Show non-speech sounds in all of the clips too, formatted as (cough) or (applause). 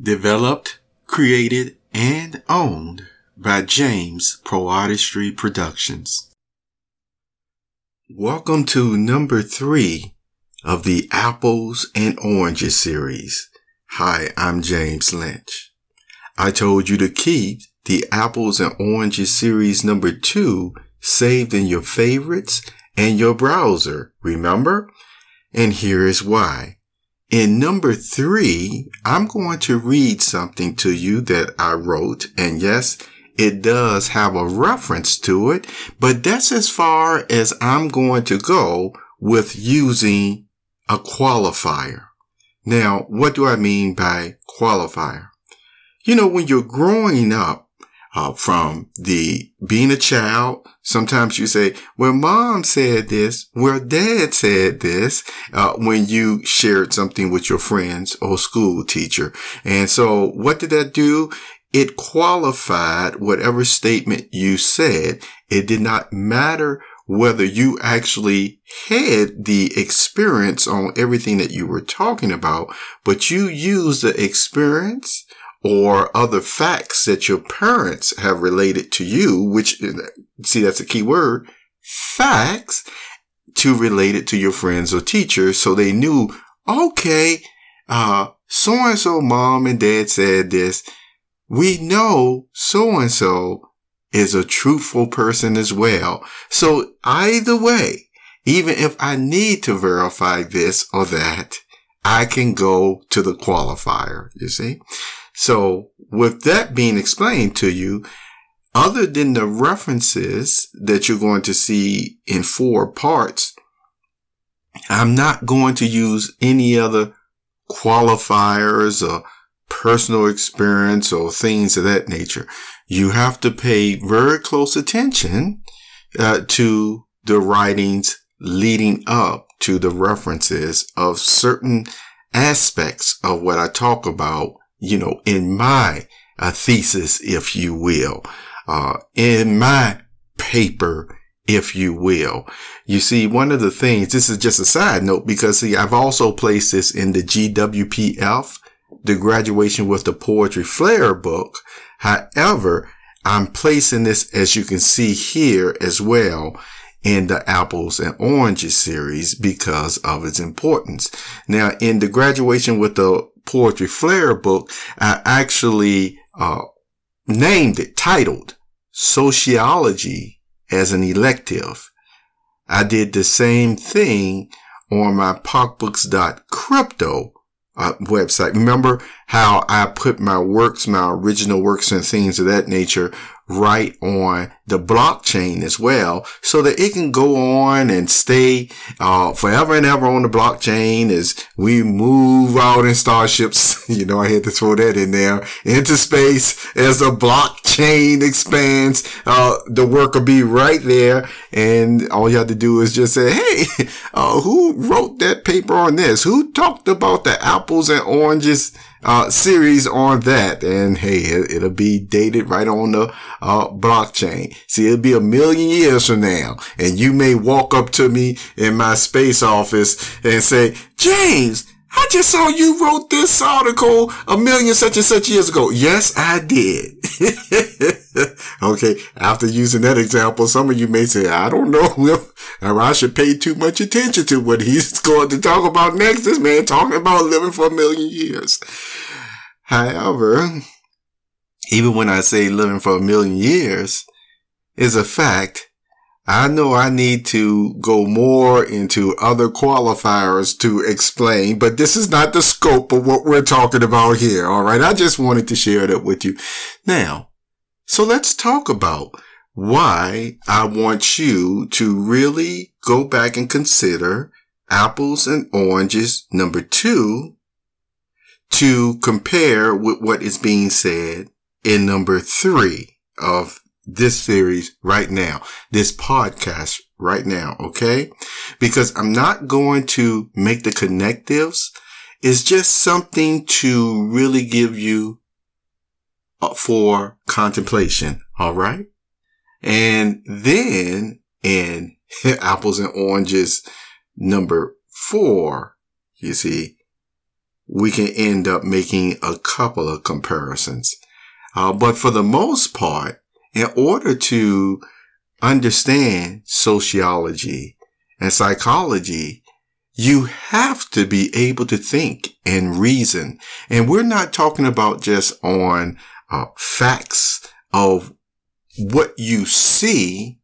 Developed, created, and owned by James PoeArtistry Productions. Welcome to number three of the Apples and Oranges series. Hi, I'm James Lynch. I told you to keep the Apples and Oranges series number two saved in your favorites and your browser, remember? And here is why. In number three, I'm going to read something to you that I wrote. And yes, it does have a reference to it, but that's as far as I'm going to go with using a qualifier. Now, what do I mean by qualifier? You know, when you're growing up, uh, from the being a child. Sometimes you say, well, mom said this. Well, dad said this, uh, when you shared something with your friends or school teacher. And so what did that do? It qualified whatever statement you said. It did not matter whether you actually had the experience on everything that you were talking about, but you used the experience or other facts that your parents have related to you, which, see, that's a key word, facts to relate it to your friends or teachers. So they knew, okay, uh, so and so mom and dad said this. We know so and so is a truthful person as well. So either way, even if I need to verify this or that, I can go to the qualifier, you see? So with that being explained to you, other than the references that you're going to see in four parts, I'm not going to use any other qualifiers or personal experience or things of that nature. You have to pay very close attention uh, to the writings leading up to the references of certain aspects of what I talk about you know, in my uh, thesis, if you will, uh, in my paper, if you will. You see, one of the things, this is just a side note because see, I've also placed this in the GWPF, the graduation with the poetry flair book. However, I'm placing this, as you can see here as well, in the apples and oranges series because of its importance. Now, in the graduation with the poetry flair book, I actually uh, named it, titled Sociology as an Elective. I did the same thing on my pockbooks.crypto uh, website. Remember how I put my works, my original works and things of that nature right on the blockchain as well so that it can go on and stay uh, forever and ever on the blockchain as we move out in starships. (laughs) you know, I had to throw that in there into space as the blockchain expands. Uh, the work will be right there. And all you have to do is just say, Hey, (laughs) uh, who wrote that paper on this? Who talked about the apples and oranges? Uh, series on that. And hey, it, will be dated right on the uh, blockchain. See, it'll be a million years from now. And you may walk up to me in my space office and say, James, I just saw you wrote this article a million such and such years ago. Yes, I did. (laughs) (laughs) okay. After using that example, some of you may say, I don't know if I should pay too much attention to what he's (laughs) going to talk about next. This man talking about living for a million years. However, even when I say living for a million years is a fact, I know I need to go more into other qualifiers to explain, but this is not the scope of what we're talking about here. All right. I just wanted to share that with you. Now, so let's talk about why I want you to really go back and consider apples and oranges number two to compare with what is being said in number three of this series right now, this podcast right now. Okay. Because I'm not going to make the connectives. It's just something to really give you for contemplation. All right. And then in (laughs) apples and oranges number four, you see, we can end up making a couple of comparisons. Uh, but for the most part, in order to understand sociology and psychology, you have to be able to think and reason. And we're not talking about just on uh, facts of what you see,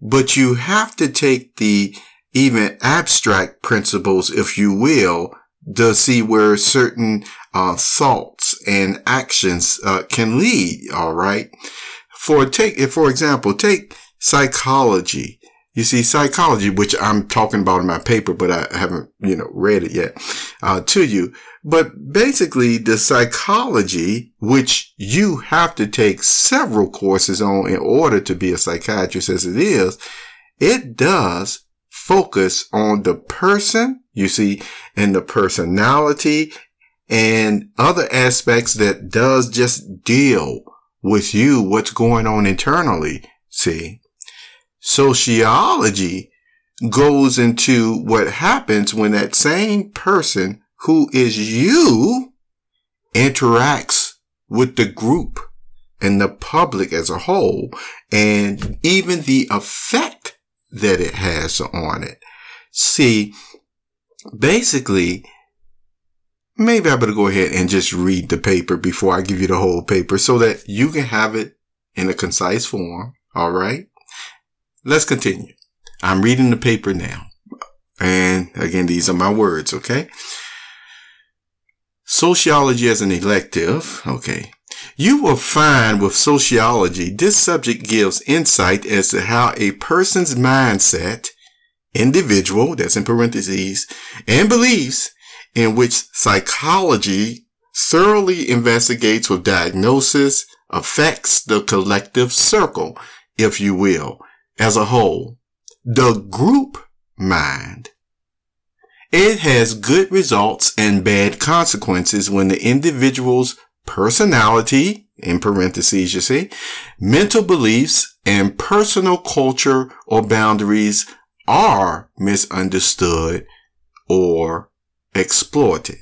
but you have to take the even abstract principles, if you will, to see where certain uh, thoughts and actions uh, can lead. All right. For take, for example, take psychology. You see, psychology, which I'm talking about in my paper, but I haven't, you know, read it yet, uh, to you. But basically, the psychology, which you have to take several courses on in order to be a psychiatrist as it is, it does focus on the person, you see, and the personality and other aspects that does just deal with you, what's going on internally. See, sociology goes into what happens when that same person who is you interacts with the group and the public as a whole and even the effect that it has on it. See, basically, maybe I better go ahead and just read the paper before I give you the whole paper so that you can have it in a concise form. All right. Let's continue. I'm reading the paper now. And again, these are my words. Okay. Sociology as an elective. Okay. You will find with sociology, this subject gives insight as to how a person's mindset, individual, that's in parentheses, and beliefs in which psychology thoroughly investigates with diagnosis affects the collective circle, if you will, as a whole. The group mind. It has good results and bad consequences when the individual's personality, in parentheses, you see, mental beliefs and personal culture or boundaries are misunderstood or exploited.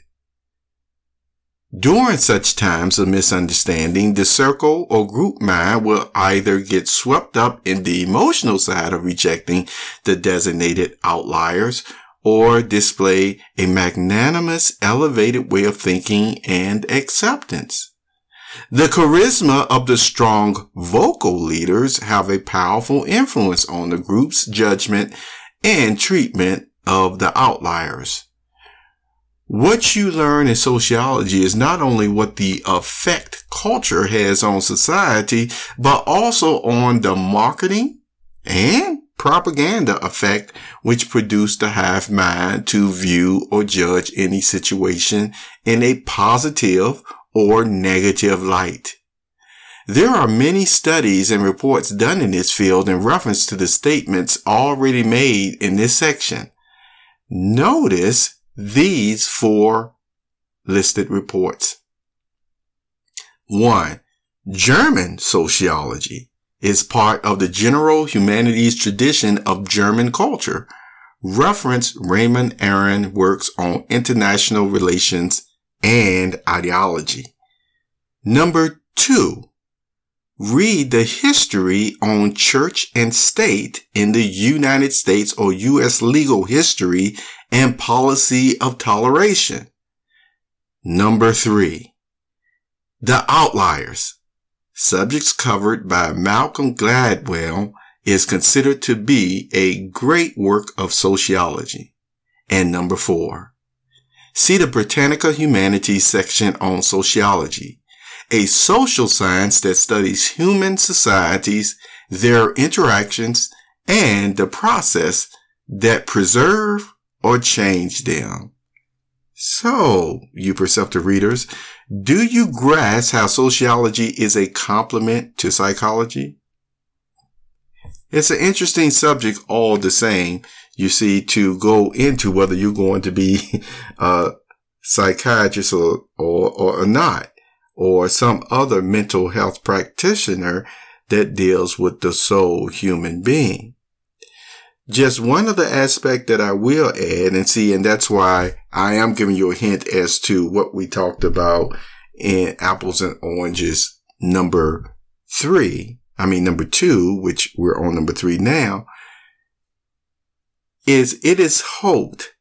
During such times of misunderstanding, the circle or group mind will either get swept up in the emotional side of rejecting the designated outliers or display a magnanimous, elevated way of thinking and acceptance. The charisma of the strong vocal leaders have a powerful influence on the group's judgment and treatment of the outliers. What you learn in sociology is not only what the effect culture has on society, but also on the marketing and propaganda effect, which produce the hive mind to view or judge any situation in a positive or negative light. There are many studies and reports done in this field in reference to the statements already made in this section. Notice these four listed reports. One, German sociology is part of the general humanities tradition of German culture. Reference Raymond Aron works on international relations and ideology. Number two, read the history on church and state in the United States or U.S. legal history and policy of toleration. Number three, the outliers subjects covered by Malcolm Gladwell is considered to be a great work of sociology. And number four, see the Britannica Humanities section on sociology, a social science that studies human societies, their interactions, and the process that preserve or change them. So, you perceptive readers, do you grasp how sociology is a complement to psychology? It's an interesting subject all the same, you see, to go into whether you're going to be a (laughs) uh, psychiatrist or, or, or not, or some other mental health practitioner that deals with the soul human being. Just one other aspect that I will add and see, and that's why I am giving you a hint as to what we talked about in apples and oranges number three. I mean, number two, which we're on number three now, is it is hoped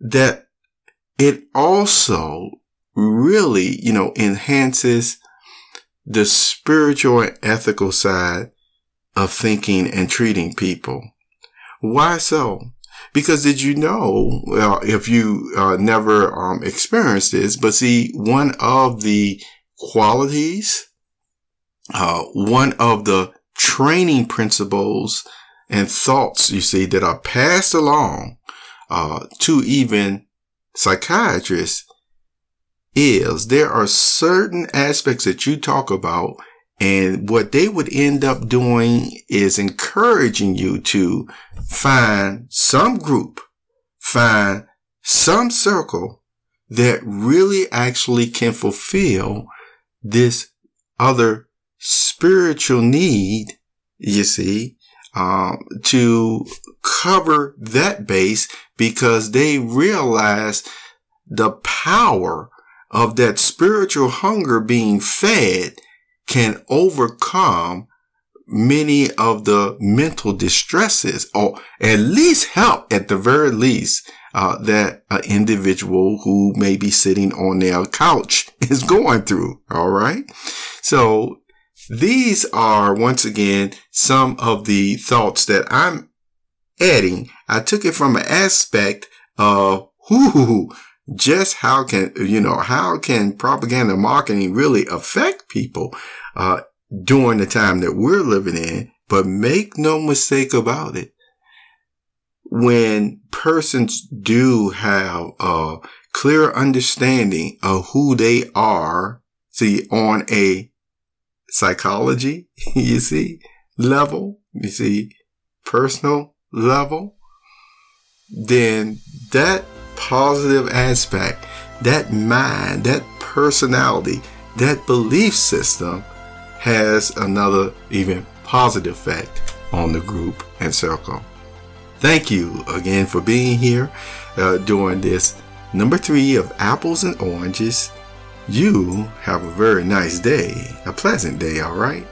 that it also really, you know, enhances the spiritual and ethical side of thinking and treating people. Why so? Because did you know, well, if you uh, never um, experienced this, but see, one of the qualities, uh, one of the training principles and thoughts, you see, that are passed along uh, to even psychiatrists is there are certain aspects that you talk about and what they would end up doing is encouraging you to find some group, find some circle that really actually can fulfill this other spiritual need, you see, um, to cover that base because they realize the power of that spiritual hunger being fed can overcome many of the mental distresses or at least help at the very least uh, that an individual who may be sitting on their couch (laughs) is going through. All right. So these are once again some of the thoughts that I'm adding. I took it from an aspect of (laughs) who just how can, you know, how can propaganda marketing really affect people, uh, during the time that we're living in? But make no mistake about it. When persons do have a clear understanding of who they are, see, on a psychology, (laughs) you see, level, you see, personal level, then that positive aspect, that mind, that personality, that belief system has another even positive effect on the group and circle. Thank you again for being here uh, during this number three of apples and oranges. You have a very nice day, a pleasant day, all right?